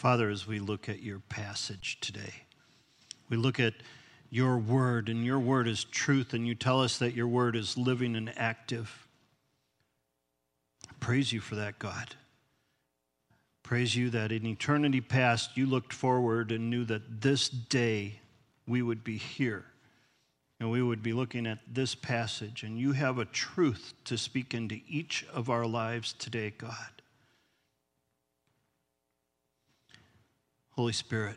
Father, as we look at your passage today, we look at your word, and your word is truth, and you tell us that your word is living and active. Praise you for that, God. Praise you that in eternity past you looked forward and knew that this day we would be here and we would be looking at this passage. And you have a truth to speak into each of our lives today, God. Holy Spirit,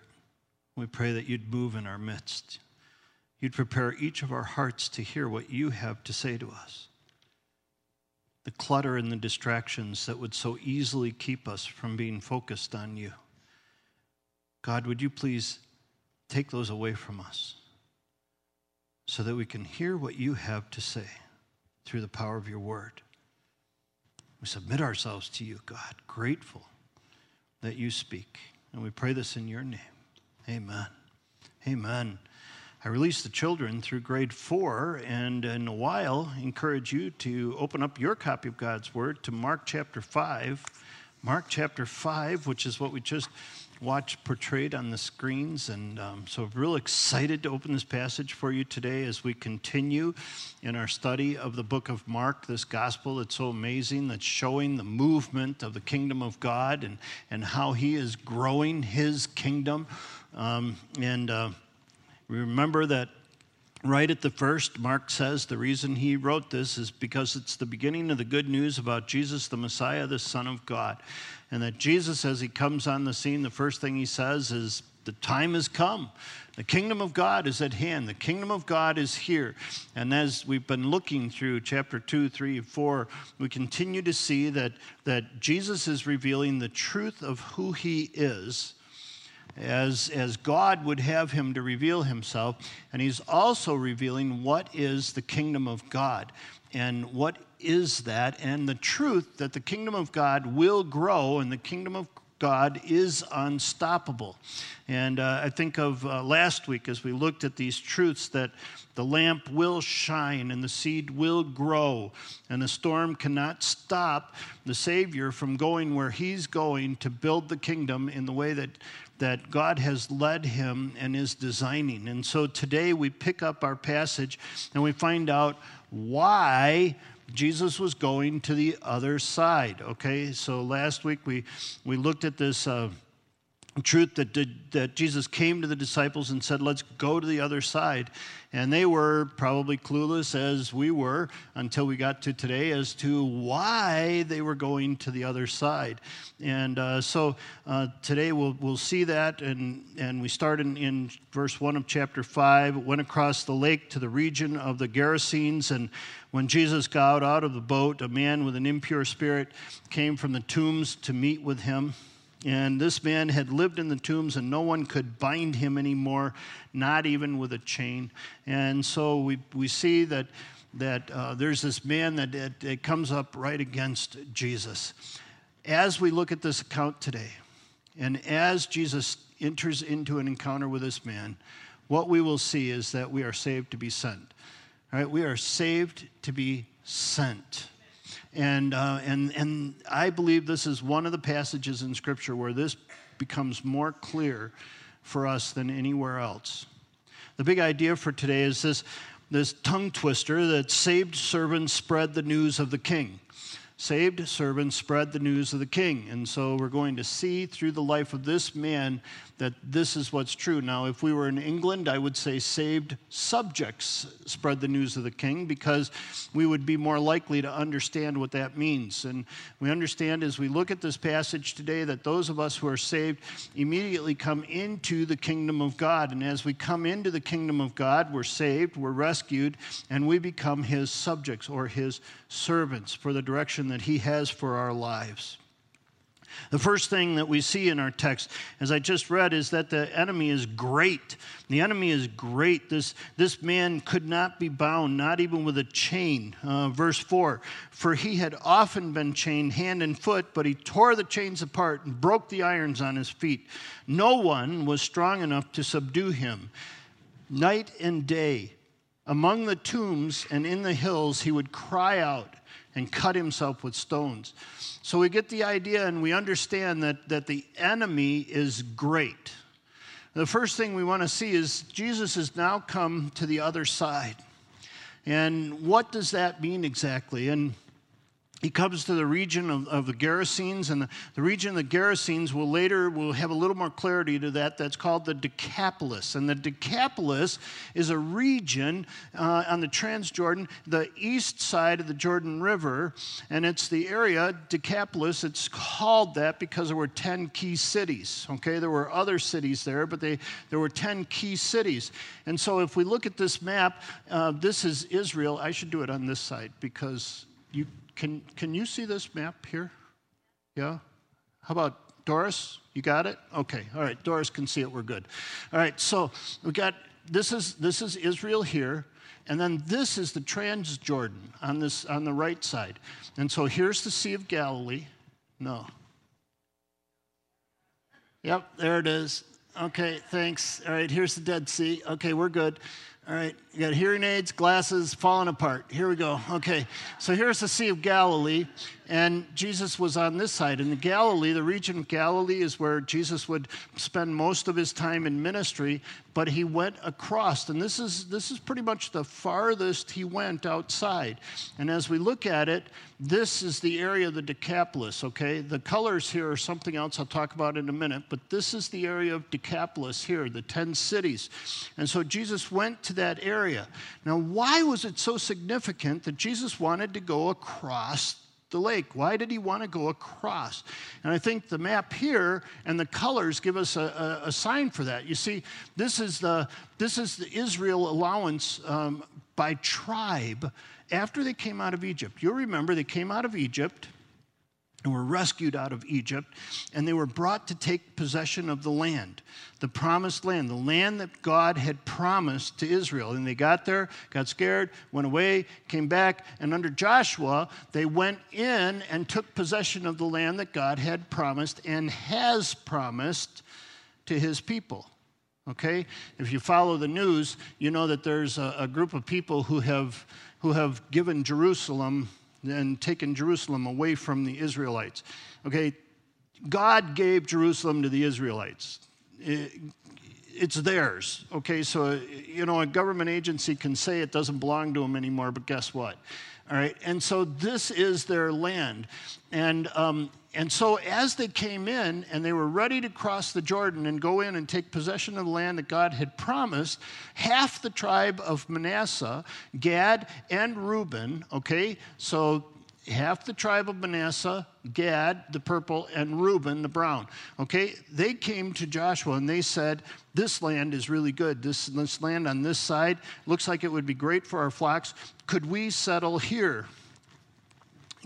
we pray that you'd move in our midst. You'd prepare each of our hearts to hear what you have to say to us the clutter and the distractions that would so easily keep us from being focused on you. God, would you please take those away from us so that we can hear what you have to say through the power of your word? We submit ourselves to you, God, grateful that you speak. And we pray this in your name. Amen. Amen. I release the children through grade four, and in a while, encourage you to open up your copy of God's Word to Mark chapter 5. Mark chapter 5, which is what we just watched portrayed on the screens. And um, so, real excited to open this passage for you today as we continue in our study of the book of Mark, this gospel that's so amazing, that's showing the movement of the kingdom of God and, and how He is growing His kingdom. Um, and uh, Remember that right at the first, Mark says the reason he wrote this is because it's the beginning of the good news about Jesus, the Messiah, the Son of God. And that Jesus, as he comes on the scene, the first thing he says is, The time has come. The kingdom of God is at hand. The kingdom of God is here. And as we've been looking through chapter 2, 3, 4, we continue to see that, that Jesus is revealing the truth of who he is as, as God would have him to reveal himself. And he's also revealing what is the kingdom of God and what is that, and the truth that the kingdom of God will grow and the kingdom of God is unstoppable. And uh, I think of uh, last week as we looked at these truths that the lamp will shine and the seed will grow, and the storm cannot stop the Savior from going where He's going to build the kingdom in the way that that God has led him and is designing. And so today we pick up our passage and we find out why Jesus was going to the other side. Okay, so last week we, we looked at this. Uh, truth that, did, that Jesus came to the disciples and said, Let's go to the other side. And they were probably clueless as we were until we got to today as to why they were going to the other side. And uh, so uh, today we'll, we'll see that. And, and we start in, in verse 1 of chapter 5. Went across the lake to the region of the Gerasenes. And when Jesus got out of the boat, a man with an impure spirit came from the tombs to meet with him. And this man had lived in the tombs, and no one could bind him anymore, not even with a chain. And so we, we see that, that uh, there's this man that, that, that comes up right against Jesus. As we look at this account today, and as Jesus enters into an encounter with this man, what we will see is that we are saved to be sent. All right, we are saved to be sent. And, uh, and, and I believe this is one of the passages in Scripture where this becomes more clear for us than anywhere else. The big idea for today is this, this tongue twister that saved servants spread the news of the king saved servants spread the news of the king. And so we're going to see through the life of this man that this is what's true. Now, if we were in England, I would say saved subjects spread the news of the king because we would be more likely to understand what that means. And we understand as we look at this passage today that those of us who are saved immediately come into the kingdom of God. And as we come into the kingdom of God, we're saved, we're rescued, and we become his subjects or his servants for the direction that he has for our lives. The first thing that we see in our text, as I just read, is that the enemy is great. The enemy is great. This, this man could not be bound, not even with a chain. Uh, verse 4 For he had often been chained hand and foot, but he tore the chains apart and broke the irons on his feet. No one was strong enough to subdue him. Night and day, among the tombs and in the hills, he would cry out and cut himself with stones. So we get the idea and we understand that, that the enemy is great. The first thing we want to see is Jesus has now come to the other side. And what does that mean exactly? And he comes to the region of, of the Gerasenes, and the, the, region of the Gerasenes will later will have a little more clarity to that. That's called the Decapolis, and the Decapolis is a region uh, on the Transjordan, the east side of the Jordan River, and it's the area Decapolis. It's called that because there were ten key cities. Okay, there were other cities there, but they there were ten key cities. And so, if we look at this map, uh, this is Israel. I should do it on this side because you can, can you see this map here? Yeah? How about Doris? You got it? Okay. All right. Doris can see it. We're good. All right. So we got this is this is Israel here, and then this is the Transjordan on this on the right side. And so here's the Sea of Galilee. No. Yep, there it is. Okay, thanks. All right, here's the Dead Sea. Okay, we're good. All right, you got hearing aids, glasses, falling apart. Here we go. Okay, so here's the Sea of Galilee, and Jesus was on this side. In the Galilee, the region of Galilee is where Jesus would spend most of his time in ministry, but he went across, and this is this is pretty much the farthest he went outside. And as we look at it, this is the area of the Decapolis. Okay, the colors here are something else I'll talk about in a minute, but this is the area of Decapolis here, the ten cities. And so Jesus went to that area. Now, why was it so significant that Jesus wanted to go across the lake? Why did he want to go across? And I think the map here and the colors give us a, a, a sign for that. You see, this is the, this is the Israel allowance um, by tribe after they came out of Egypt. You'll remember they came out of Egypt and were rescued out of Egypt, and they were brought to take possession of the land, the promised land, the land that God had promised to Israel. And they got there, got scared, went away, came back, and under Joshua, they went in and took possession of the land that God had promised and has promised to his people. Okay? If you follow the news, you know that there's a, a group of people who have, who have given Jerusalem and taken Jerusalem away from the Israelites. Okay, God gave Jerusalem to the Israelites. it's theirs. Okay, so, you know, a government agency can say it doesn't belong to them anymore, but guess what? All right, and so this is their land. And, um, and so as they came in and they were ready to cross the Jordan and go in and take possession of the land that God had promised, half the tribe of Manasseh, Gad, and Reuben, okay, so half the tribe of Manasseh, Gad, the purple, and Reuben, the brown. Okay, they came to Joshua and they said, This land is really good. This, this land on this side looks like it would be great for our flocks. Could we settle here?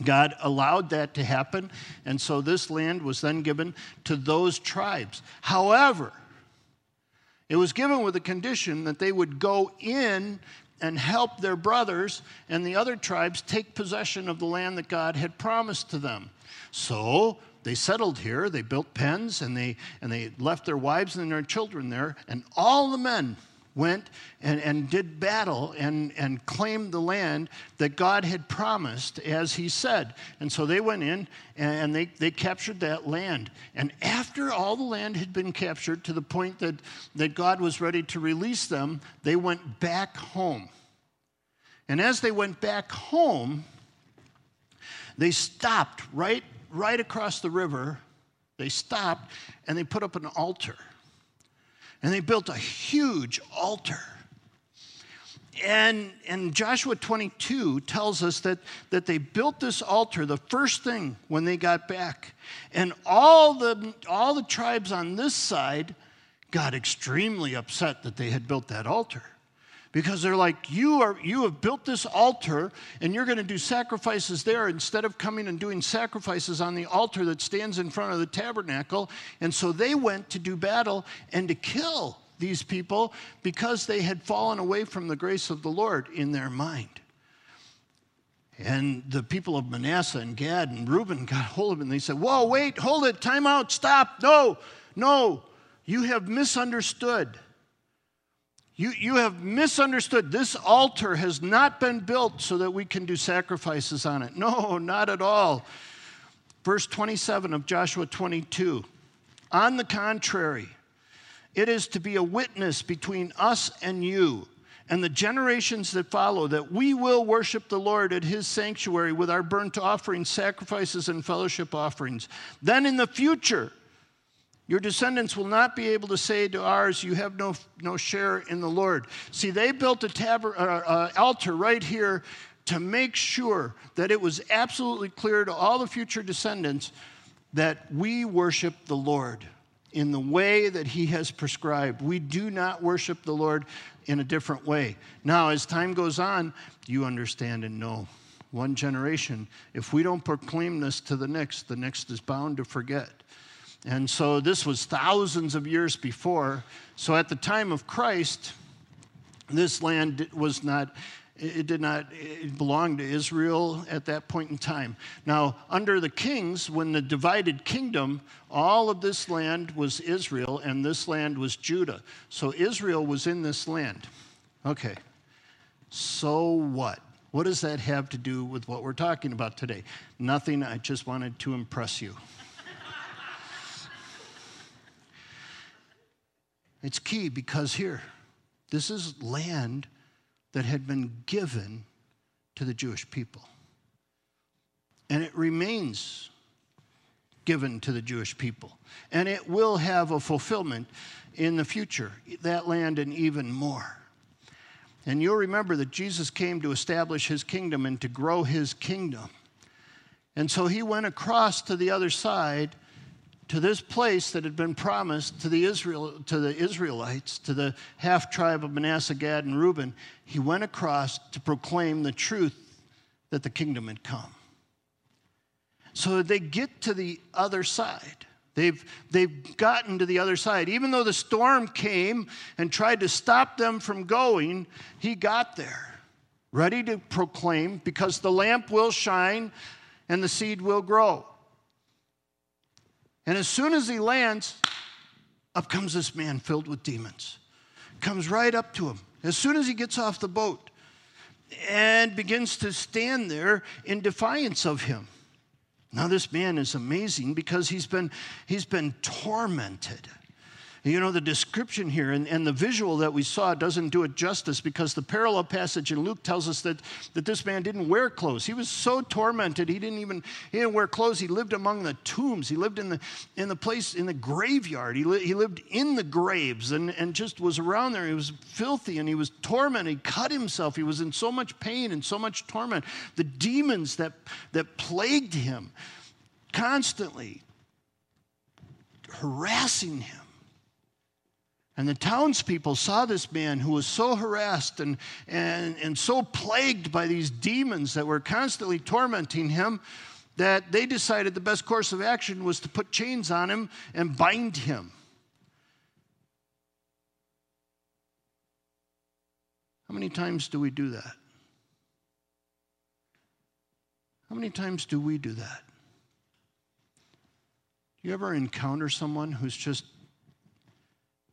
God allowed that to happen, and so this land was then given to those tribes. However, it was given with a condition that they would go in and help their brothers and the other tribes take possession of the land that God had promised to them. So they settled here, they built pens, and they, and they left their wives and their children there, and all the men went and, and did battle and, and claimed the land that God had promised, as he said. And so they went in and they, they captured that land. And after all the land had been captured to the point that, that God was ready to release them, they went back home. And as they went back home, they stopped right, right across the river. They stopped and they put up an altar and they built a huge altar. And, and Joshua 22 tells us that, that they built this altar the first thing when they got back. And all the, all the tribes on this side got extremely upset that they had built that altar because they're like you are you have built this altar and you're going to do sacrifices there instead of coming and doing sacrifices on the altar that stands in front of the tabernacle and so they went to do battle and to kill these people because they had fallen away from the grace of the Lord in their mind and the people of Manasseh and Gad and Reuben got hold of it and they said, Whoa, wait, hold it, time out, stop, no, no, you have misunderstood. You, you have misunderstood. This altar has not been built so that we can do sacrifices on it. No, not at all. Verse 27 of Joshua 22. On the contrary, it is to be a witness between us and you and the generations that follow that we will worship the Lord at his sanctuary with our burnt offerings, sacrifices, and fellowship offerings. Then in the future, your descendants will not be able to say to ours, You have no, no share in the Lord. See, they built a taber, uh, uh, altar right here to make sure that it was absolutely clear to all the future descendants that we worship the Lord in the way that He has prescribed. We do not worship the Lord in a different way. Now, as time goes on, you understand and know. One generation, if we don't proclaim this to the next, the next is bound to forget. And so this was thousands of years before. So at the time of Christ, this land was not it did not belong to Israel at that point in time. Now, under the kings, when the divided kingdom, all of this land was Israel and this land was Judah. So Israel was in this land. Okay. So what? What does that have to do with what we're talking about today? Nothing. I just wanted to impress you. It's key because here, this is land that had been given to the Jewish people. And it remains given to the Jewish people. And it will have a fulfillment in the future, that land and even more. And you'll remember that Jesus came to establish his kingdom and to grow his kingdom. And so he went across to the other side to this place that had been promised to the, Israel, to the Israelites, to the half tribe of Manasseh, Gad, and Reuben, he went across to proclaim the truth that the kingdom had come. So they get to the other side. They've, they've gotten to the other side. Even though the storm came and tried to stop them from going, he got there, ready to proclaim because the lamp will shine and the seed will grow. And as soon as he lands, up comes this man filled with demons. Comes right up to him as soon as he gets off the boat and begins to stand there in defiance of him. Now, this man is amazing because he's been, he's been tormented. You know, the description here and, and the visual that we saw doesn't do it justice because the parallel passage in Luke tells us that, that this man didn't wear clothes. He was so tormented, he didn't even he didn't wear clothes. He lived among the tombs. He lived in the, in the place, in the graveyard. He, li- he lived in the graves and, and just was around there. He was filthy and he was tormented. He cut himself. He was in so much pain and so much torment. The demons that, that plagued him constantly harassing him. And the townspeople saw this man who was so harassed and, and, and so plagued by these demons that were constantly tormenting him that they decided the best course of action was to put chains on him and bind him. How many times do we do that? How many times do we do that? Do you ever encounter someone who's just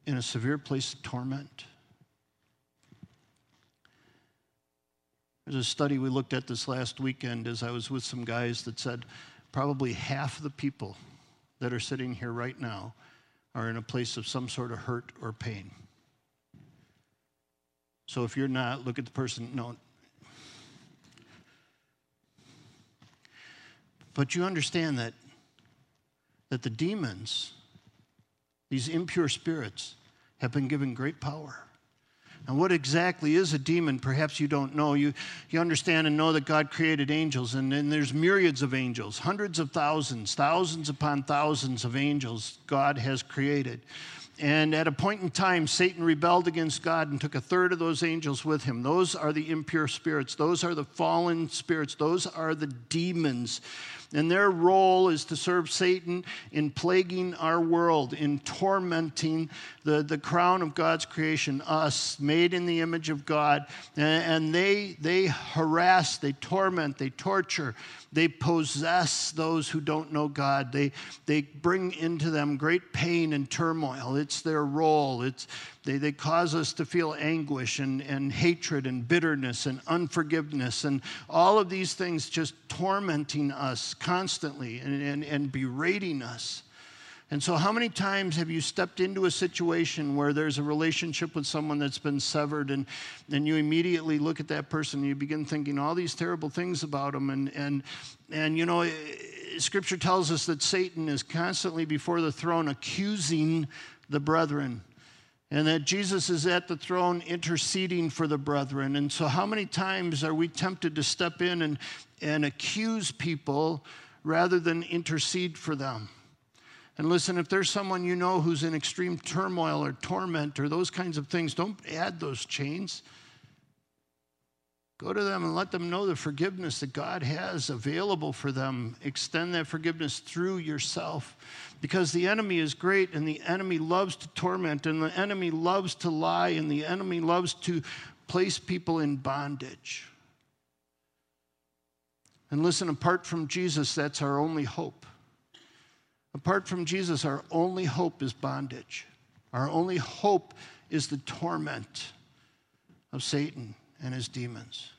in a severe place of torment. There's a study we looked at this last weekend as I was with some guys that said probably half the people that are sitting here right now are in a place of some sort of hurt or pain. So if you're not, look at the person. No. But you understand that, that the demons these impure spirits have been given great power. And what exactly is a demon? Perhaps you don't know. You, you understand and know that God created angels, and, and there's myriads of angels, hundreds of thousands, thousands upon thousands of angels God has created. And at a point in time, Satan rebelled against God and took a third of those angels with him. Those are the impure spirits. Those are the fallen spirits. Those are the demons. And their role is to serve Satan in plaguing our world, in tormenting the, the crown of God's creation, us, made in the image of God. And, they, they harass, they torment, they torture, they possess those who don't know God. They, they bring into them great pain and turmoil. It's their role. It's, They, they cause us to feel anguish and, and hatred and bitterness and unforgiveness and all of these things just tormenting us constantly and, and, and berating us. And so, how many times have you stepped into a situation where there's a relationship with someone that's been severed, and, and you immediately look at that person and you begin thinking all these terrible things about them? And, and, and you know, eh, scripture tells us that Satan is constantly before the throne accusing the brethren and that Jesus is at the throne interceding for the brethren. And so, how many times are we tempted to step in and, and accuse people rather than intercede for them? And listen, if there's someone you know who's in extreme turmoil or torment or those kinds of things, don't add those chains. Go to them and let them know the forgiveness that God has available for them. Extend that forgiveness through yourself because the enemy is great and the enemy loves to torment and the enemy loves to lie and the enemy loves to place people in bondage. And listen, apart from Jesus, that's our only hope. Apart from Jesus, our only hope is bondage. Our only hope is the torment of Satan and his demons.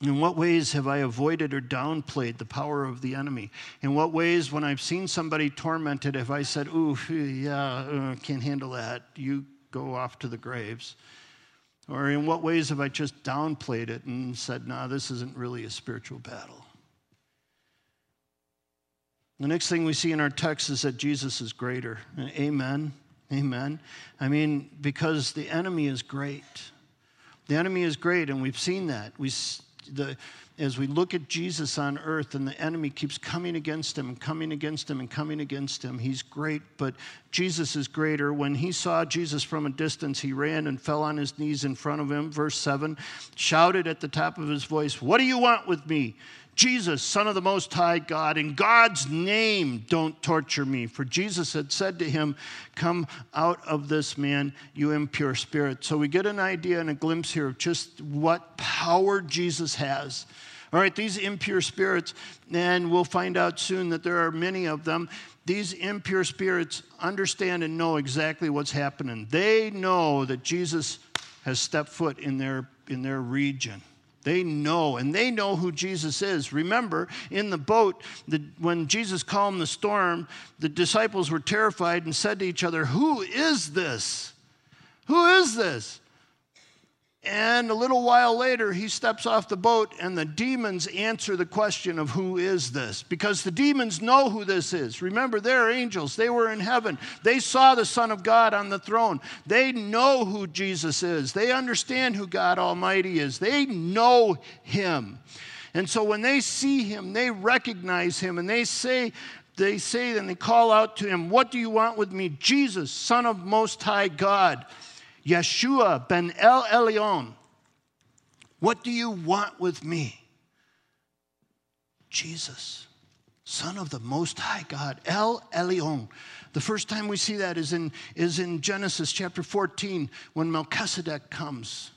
In what ways have I avoided or downplayed the power of the enemy? In what ways, when I've seen somebody tormented, have I said, Ooh, yeah, uh, can't handle that, you go off to the graves? Or in what ways have I just downplayed it and said, nah, this isn't really a spiritual battle? The next thing we see in our text is that Jesus is greater. Amen. Amen. I mean, because the enemy is great. The enemy is great, and we've seen that. We, the, as we look at Jesus on earth and the enemy keeps coming against him and coming against him and coming against him, he's great, but Jesus is greater. When he saw Jesus from a distance, he ran and fell on his knees in front of him. Verse 7 shouted at the top of his voice, What do you want with me? Jesus, Son of the Most High God, in God's name, don't torture me. For Jesus had said to him, Come out of this man, you impure spirit. So we get an idea and a glimpse here of just what power Jesus has. All right, these impure spirits, and we'll find out soon that there are many of them. These impure spirits understand and know exactly what's happening. They know that Jesus has stepped foot in their, in their region. They know, and they know who Jesus is. Remember, in the boat, the, when Jesus calmed the storm, the disciples were terrified and said to each other, Who is this? Who is this? And a little while later, he steps off the boat, and the demons answer the question of who is this? Because the demons know who this is. Remember, they're angels, they were in heaven. They saw the Son of God on the throne. They know who Jesus is, they understand who God Almighty is, they know him. And so when they see him, they recognize him, and they say, they say, and they call out to him, What do you want with me? Jesus, Son of Most High God. Yeshua ben El Elyon, what do you want with me? Jesus, Son of the Most High God, El Elyon. The first time we see that is in, is in Genesis chapter 14 when Melchizedek comes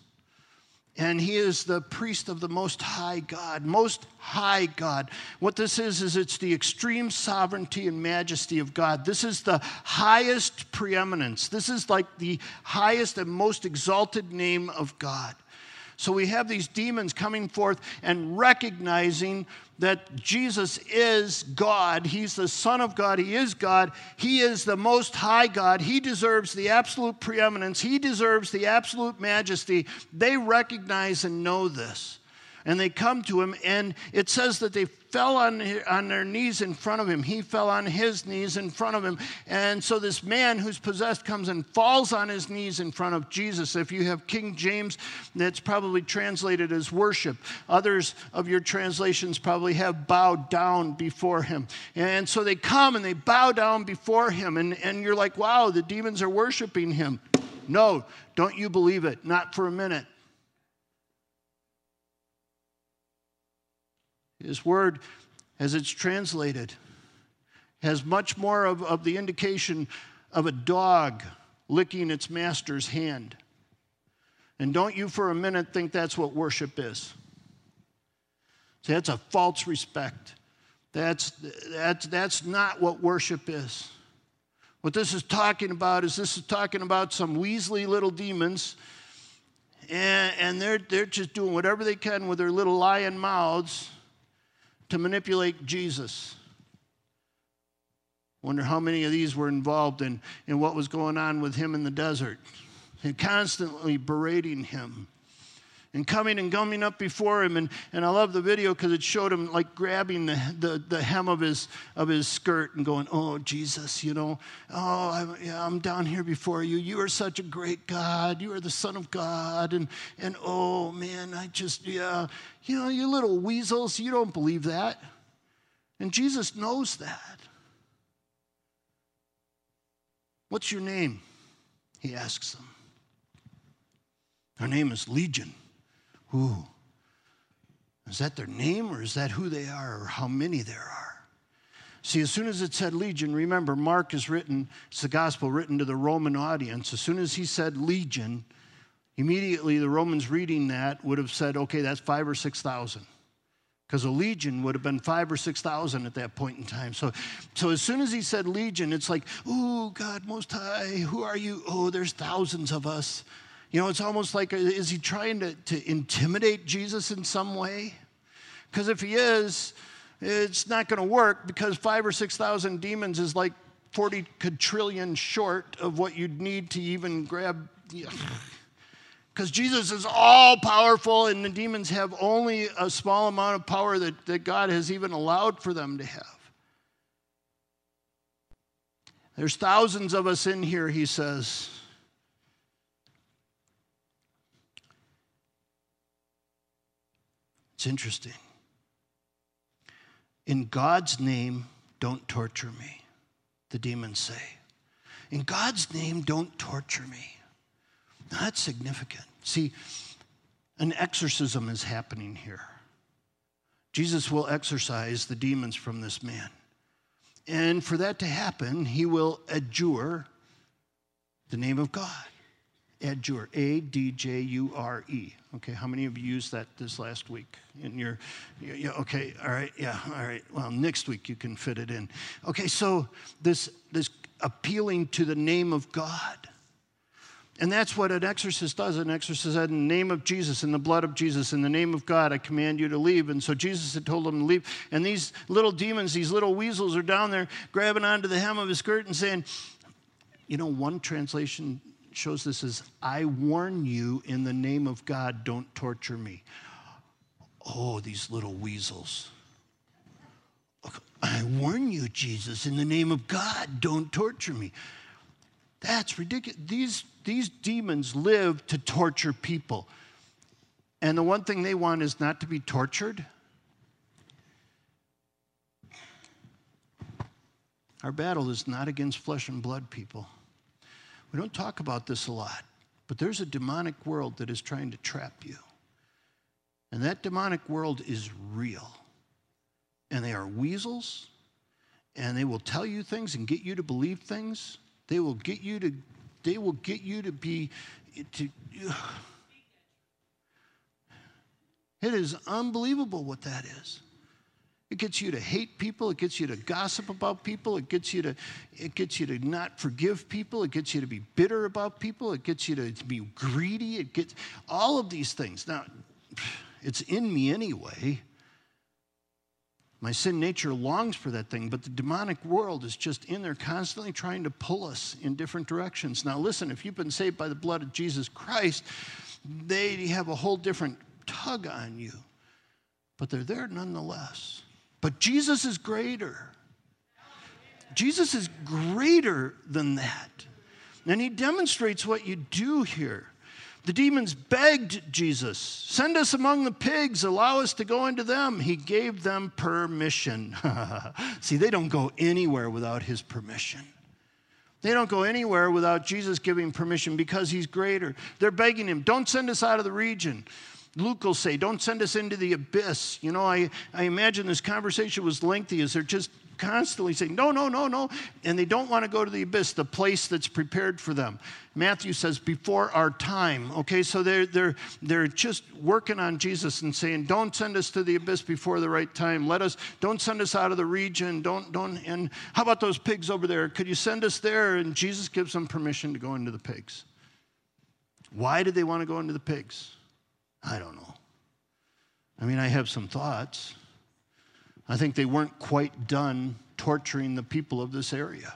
and he is the priest of the most high god most high god. What this is is it's the extreme sovereignty and majesty of god. This is the highest preeminence. This is like the highest and most exalted name of god so we have these demons coming forth and recognizing that Jesus is God. He's the Son of God. He is God. He is the Most High God. He deserves the absolute preeminence. He deserves the absolute majesty. They recognize and know this and they come to him, and it says that they fell on, on their knees in front of him. He fell on his knees in front of him. And so this man who's possessed comes and falls on his knees in front of Jesus. If you have King James, that's probably translated as worship. Others of your translations probably have bowed down before him. And so they come and they bow down before him, and, and you're like, wow, the demons are worshiping him. No, don't you believe it? Not for a minute. His word, as it's translated, has much more of, of the indication of a dog licking its master's hand. And don't you for a minute think that's what worship is. See, that's a false respect. That's, that's, that's not what worship is. What this is talking about is this is talking about some Weasley little demons, and, and they're, they're just doing whatever they can with their little lion mouths to manipulate Jesus. Wonder how many of these were involved in, in what was going on with him in the desert and constantly berating him and coming and coming up before him. And, and I love the video because it showed him like grabbing the, the, the, hem of his, of his skirt and going, Oh, Jesus, you know, oh, I'm, yeah, I'm down here before you. You are such a great God. You are the Son of God. And, and oh, man, I just, yeah, you know, you little weasels, you don't believe that. And Jesus knows that. What's your name? He asks them. Our name is Legion. Ooh. Is that their name or is that who they are or how many there are? See, as soon as it said legion, remember, Mark is written, it's the gospel written to the Roman audience. As soon as he said legion, immediately the Romans reading that would have said, okay, that's five or 6,000 because a legion would have been five or six thousand at that point in time. So, so as soon as he said legion, it's like, oh, God Most High, who are you? Oh, there's thousands of us. You know, it's almost like, is he trying to, to intimidate Jesus in some way? Because if he is, it's not going to work because five or 6,000 demons is like 40 quadrillion short of what you'd need to even grab. Because Jesus is all powerful and the demons have only a small amount of power that, that God has even allowed for them to have. There's thousands of us in here, he says. It's interesting. In God's name, don't torture me, the demons say. In God's name, don't torture me. That's significant. See, an exorcism is happening here. Jesus will exorcise the demons from this man. And for that to happen, he will adjure the name of God. Adjure, A D J U R E. Okay, how many of you used that this last week in your, yeah, okay, all right, yeah, all right. Well, next week you can fit it in. Okay, so this, this appealing to the name of God. And that's what an exorcist does. An exorcist said, In the name of Jesus, in the blood of Jesus, in the name of God, I command you to leave. And so Jesus had told them to leave. And these little demons, these little weasels, are down there grabbing onto the hem of his skirt and saying, You know, one translation shows this as, I warn you in the name of God, don't torture me. Oh, these little weasels. I warn you, Jesus, in the name of God, don't torture me. That's ridiculous. These, these demons live to torture people. And the one thing they want is not to be tortured. Our battle is not against flesh and blood, people. We don't talk about this a lot, but there's a demonic world that is trying to trap you. And that demonic world is real. And they are weasels, and they will tell you things and get you to believe things they will get you to, they will get you to be, to, it is unbelievable what that is. It gets you to hate people. It gets you to gossip about people. It gets you to, it gets you to not forgive people. It gets you to be bitter about people. It gets you to, be greedy. It gets all of these things. Now, it's in me anyway. My sin nature longs for that thing, but the demonic world is just in there constantly trying to pull us in different directions. Now, listen, if you've been saved by the blood of Jesus Christ, they have a whole different tug on you, but they're there nonetheless. But Jesus is greater. Jesus is greater than that. And he demonstrates what you do here. The demons begged Jesus, Send us among the pigs, allow us to go into them. He gave them permission. See, they don't go anywhere without his permission. They don't go anywhere without Jesus giving permission because he's greater. They're begging him, Don't send us out of the region. Luke will say, Don't send us into the abyss. You know, I, I imagine this conversation was lengthy as they're just constantly saying, no, no, no, no. And they don't want to go to the abyss, the place that's prepared for them. Matthew says, before our time. Okay, so they're, they're, they're just working on Jesus and saying, don't send us to the abyss before the right time. Let us, don't send us out of the region. Don't, don't, and how about those pigs over there? Could you send us there? And Jesus gives them permission to go into the pigs. Why did they want to go into the pigs? I don't know. I mean, I have some thoughts. I think they weren't quite done torturing the people of this area.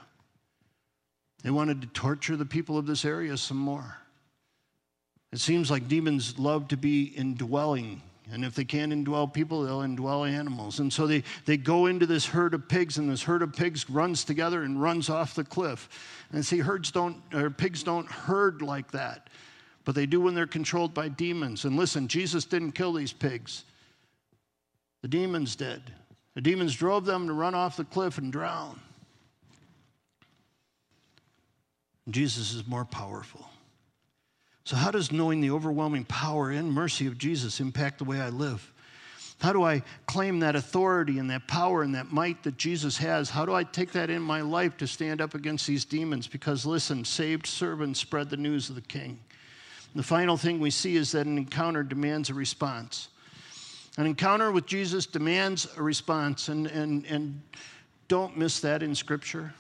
They wanted to torture the people of this area some more. It seems like demons love to be indwelling. And if they can't indwell people, they'll indwell animals. And so they, they go into this herd of pigs, and this herd of pigs runs together and runs off the cliff. And see, herds don't, or pigs don't herd like that, but they do when they're controlled by demons. And listen, Jesus didn't kill these pigs, the demons did. The demons drove them to run off the cliff and drown. Jesus is more powerful. So, how does knowing the overwhelming power and mercy of Jesus impact the way I live? How do I claim that authority and that power and that might that Jesus has? How do I take that in my life to stand up against these demons? Because listen, saved servants spread the news of the king. The final thing we see is that an encounter demands a response. An encounter with Jesus demands a response, and, and, and don't miss that in Scripture.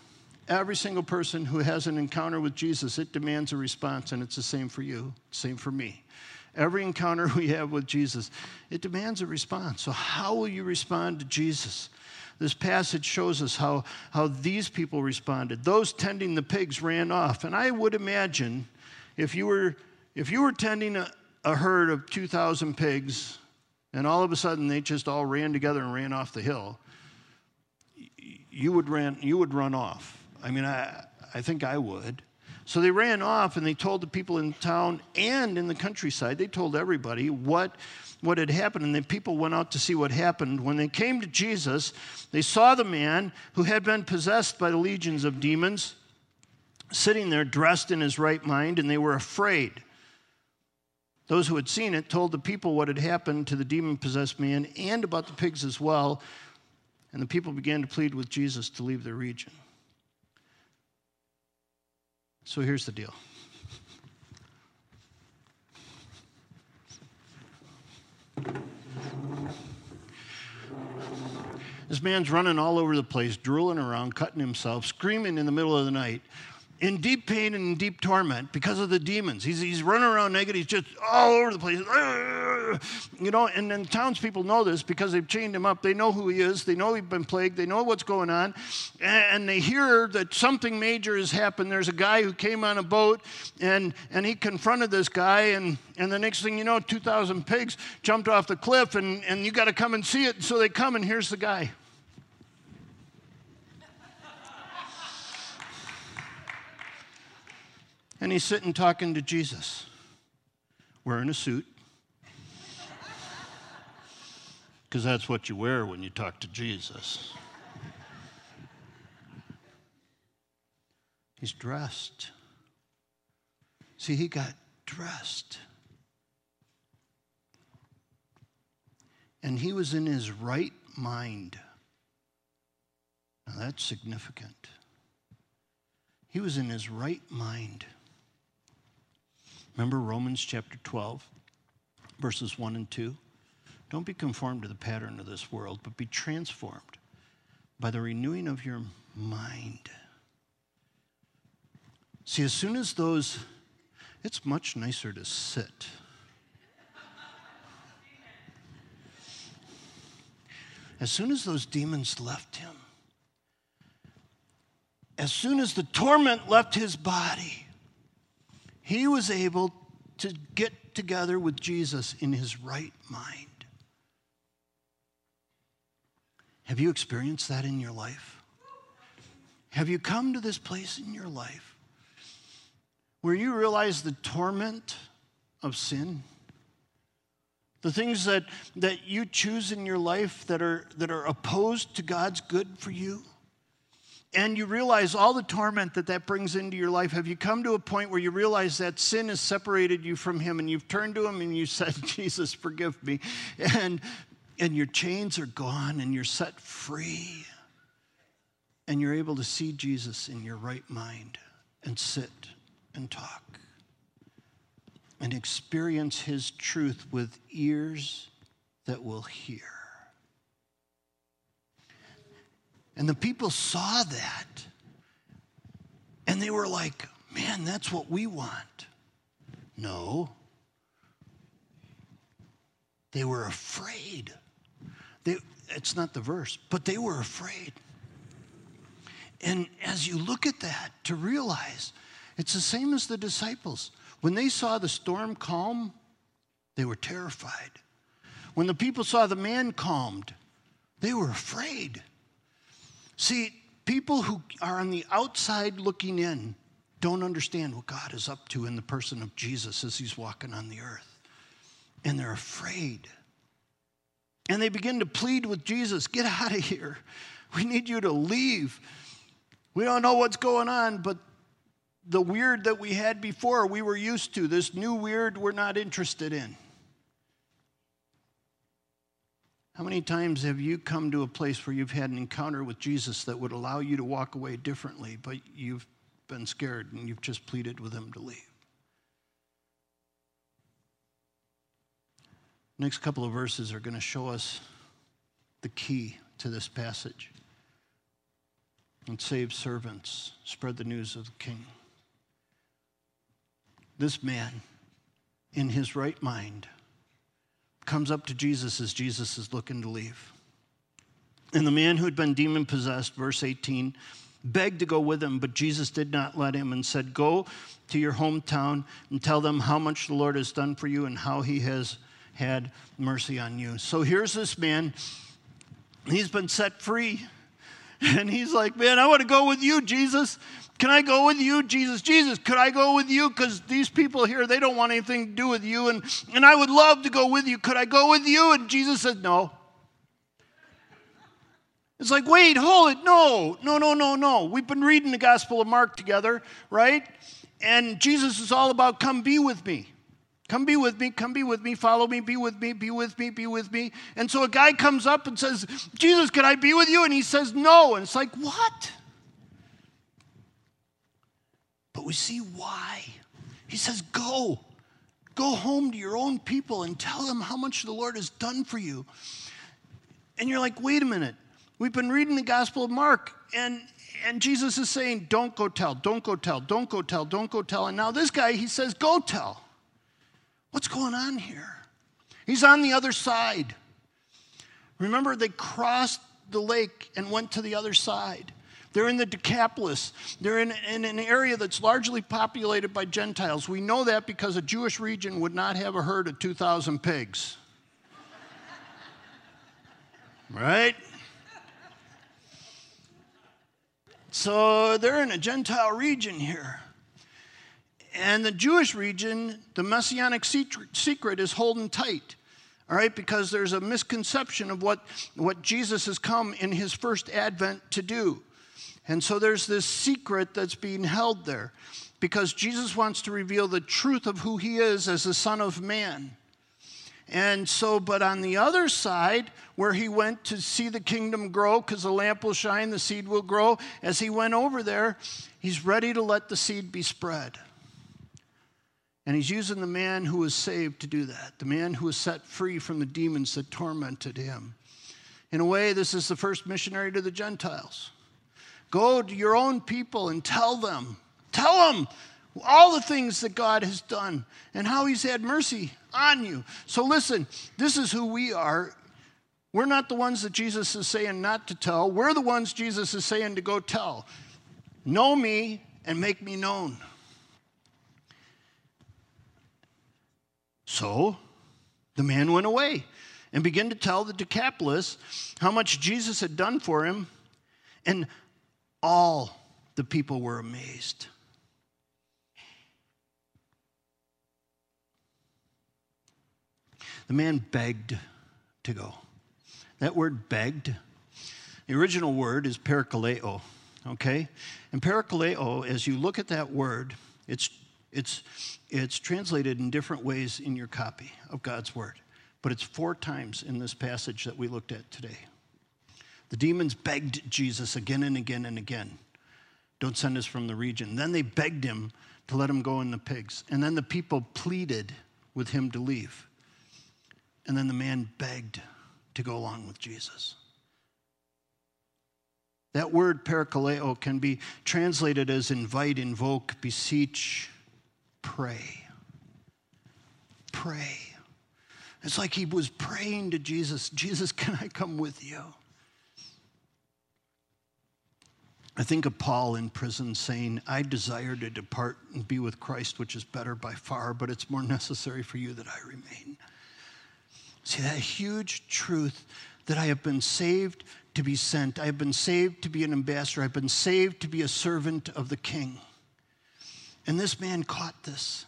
Every single person who has an encounter with Jesus, it demands a response, and it's the same for you, same for me. Every encounter we have with Jesus, it demands a response. So, how will you respond to Jesus? This passage shows us how, how these people responded. Those tending the pigs ran off. And I would imagine if you were, if you were tending a, a herd of 2,000 pigs and all of a sudden they just all ran together and ran off the hill, you would, ran, you would run off. I mean, I, I think I would. So they ran off and they told the people in town and in the countryside, they told everybody what, what had happened. And the people went out to see what happened. When they came to Jesus, they saw the man who had been possessed by the legions of demons sitting there dressed in his right mind, and they were afraid. Those who had seen it told the people what had happened to the demon possessed man and about the pigs as well. And the people began to plead with Jesus to leave their region. So here's the deal. This man's running all over the place, drooling around, cutting himself, screaming in the middle of the night in deep pain and in deep torment because of the demons. He's, he's running around naked. He's just all over the place. You know, and then townspeople know this because they've chained him up. They know who he is. They know he's been plagued. They know what's going on. And they hear that something major has happened. There's a guy who came on a boat and, and he confronted this guy. And, and the next thing you know, 2,000 pigs jumped off the cliff and, and you got to come and see it. So they come and here's the guy. And he's sitting talking to Jesus, wearing a suit. Because that's what you wear when you talk to Jesus. He's dressed. See, he got dressed. And he was in his right mind. Now that's significant. He was in his right mind. Remember Romans chapter 12, verses 1 and 2? Don't be conformed to the pattern of this world, but be transformed by the renewing of your mind. See, as soon as those, it's much nicer to sit. As soon as those demons left him, as soon as the torment left his body, he was able to get together with Jesus in his right mind. Have you experienced that in your life? Have you come to this place in your life where you realize the torment of sin? The things that, that you choose in your life that are, that are opposed to God's good for you? And you realize all the torment that that brings into your life, have you come to a point where you realize that sin has separated you from Him and you've turned to Him and you said, Jesus, forgive me? And, and your chains are gone and you're set free. and you're able to see Jesus in your right mind and sit and talk and experience his truth with ears that will hear. And the people saw that and they were like, man, that's what we want. No. They were afraid. They, it's not the verse, but they were afraid. And as you look at that, to realize it's the same as the disciples. When they saw the storm calm, they were terrified. When the people saw the man calmed, they were afraid. See, people who are on the outside looking in don't understand what God is up to in the person of Jesus as he's walking on the earth. And they're afraid. And they begin to plead with Jesus get out of here. We need you to leave. We don't know what's going on, but the weird that we had before, we were used to. This new weird, we're not interested in. How many times have you come to a place where you've had an encounter with Jesus that would allow you to walk away differently, but you've been scared and you've just pleaded with him to leave? Next couple of verses are going to show us the key to this passage. And save servants, spread the news of the king. This man, in his right mind, comes up to Jesus as Jesus is looking to leave. And the man who had been demon possessed, verse 18, begged to go with him, but Jesus did not let him and said, Go to your hometown and tell them how much the Lord has done for you and how he has had mercy on you. So here's this man. He's been set free. And he's like, Man, I want to go with you, Jesus. Can I go with you, Jesus? Jesus, could I go with you? Because these people here, they don't want anything to do with you. And, and I would love to go with you. Could I go with you? And Jesus said, No. It's like, wait, hold it. No, no, no, no, no. We've been reading the Gospel of Mark together, right? And Jesus is all about come be with me. Come be with me, come be with me, follow me, be with me, be with me, be with me. And so a guy comes up and says, Jesus, can I be with you? And he says, No. And it's like, What? But we see why. He says, Go. Go home to your own people and tell them how much the Lord has done for you. And you're like, Wait a minute. We've been reading the Gospel of Mark, and, and Jesus is saying, Don't go tell, don't go tell, don't go tell, don't go tell. And now this guy, he says, Go tell. What's going on here? He's on the other side. Remember, they crossed the lake and went to the other side. They're in the Decapolis. They're in, in, an area that's largely populated by Gentiles. We know that because a Jewish region would not have a herd of 2,000 pigs. right? So they're in a Gentile region here. And the Jewish region, the messianic secret is holding tight, all right, because there's a misconception of what, what Jesus has come in his first advent to do. And so there's this secret that's being held there because Jesus wants to reveal the truth of who he is as the Son of Man. And so, but on the other side, where he went to see the kingdom grow, because the lamp will shine, the seed will grow, as he went over there, he's ready to let the seed be spread. And he's using the man who was saved to do that, the man who was set free from the demons that tormented him. In a way, this is the first missionary to the Gentiles. Go to your own people and tell them, tell them all the things that God has done and how he's had mercy on you. So listen, this is who we are. We're not the ones that Jesus is saying not to tell. We're the ones Jesus is saying to go tell. Know me and make me known. So the man went away and began to tell the Decapolis how much Jesus had done for him, and all the people were amazed. The man begged to go. That word begged, the original word is parakaleo, okay? And parakaleo, as you look at that word, it's it's, it's translated in different ways in your copy of God's Word, but it's four times in this passage that we looked at today. The demons begged Jesus again and again and again, don't send us from the region. Then they begged him to let him go in the pigs. And then the people pleaded with him to leave. And then the man begged to go along with Jesus. That word parakaleo can be translated as invite, invoke, beseech, pray. Pray. It's like he was praying to Jesus Jesus, can I come with you? I think of Paul in prison saying, I desire to depart and be with Christ, which is better by far, but it's more necessary for you that I remain. See, that huge truth that I have been saved to be sent, I have been saved to be an ambassador, I've been saved to be a servant of the king. And this man caught this.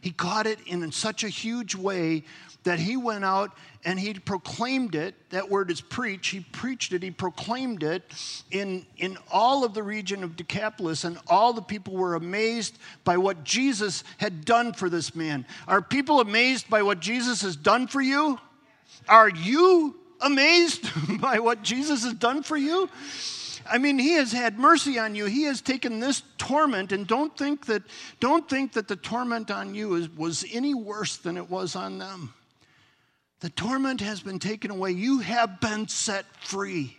He caught it in such a huge way that he went out and he proclaimed it. That word is preach. He preached it, he proclaimed it in, in all of the region of Decapolis, and all the people were amazed by what Jesus had done for this man. Are people amazed by what Jesus has done for you? Are you amazed by what Jesus has done for you? I mean, he has had mercy on you. He has taken this torment, and don't think that, don't think that the torment on you is, was any worse than it was on them. The torment has been taken away. You have been set free.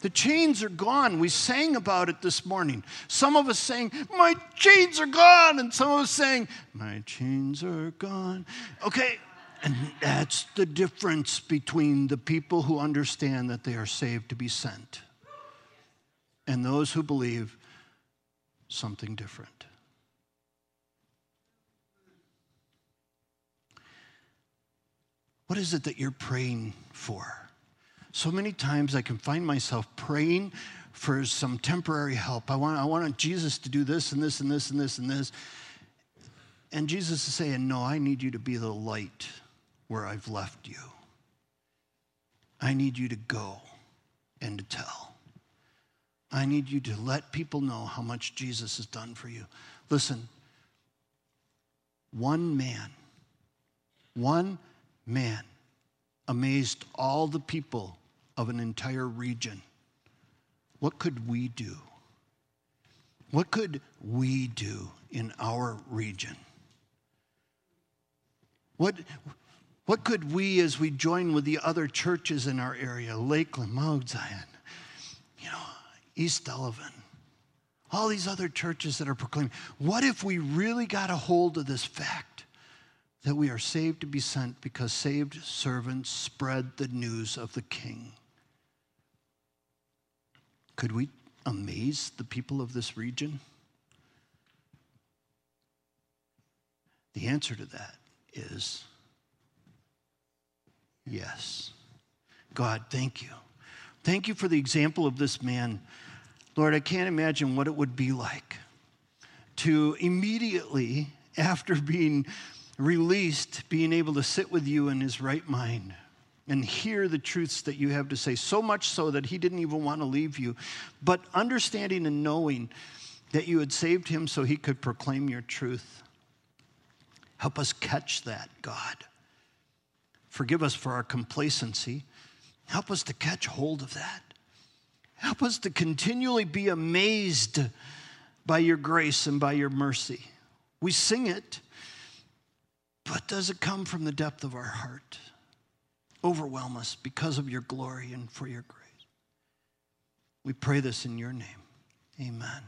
The chains are gone. We sang about it this morning. Some of us saying, My chains are gone. And some of us saying, My chains are gone. Okay, and that's the difference between the people who understand that they are saved to be sent and those who believe something different. What is it that you're praying for? So many times I can find myself praying for some temporary help. I want, I want Jesus to do this and this and this and this and this. And Jesus is saying, No, I need you to be the light where I've left you. I need you to go and to tell. I need you to let people know how much Jesus has done for you. Listen, one man, one man amazed all the people of an entire region. What could we do? What could we do in our region? What, what could we, as we join with the other churches in our area, Lakeland, Mount Zion, East Delavan, all these other churches that are proclaiming, what if we really got a hold of this fact? that we are saved to be sent because saved servants spread the news of the king. Could we amaze the people of this region? The answer to that is yes. God, thank you. Thank you for the example of this man. Lord, I can't imagine what it would be like to immediately, after being released, being able to sit with you in his right mind and hear the truths that you have to say, so much so that he didn't even want to leave you. But understanding and knowing that you had saved him so he could proclaim your truth. Help us catch that, God. Forgive us for our complacency. Help us to catch hold of that. Help us to continually be amazed by your grace and by your mercy. We sing it. But does it come from the depth of our heart? Overwhelm us because of your glory and for your grace. We pray this in your name. Amen.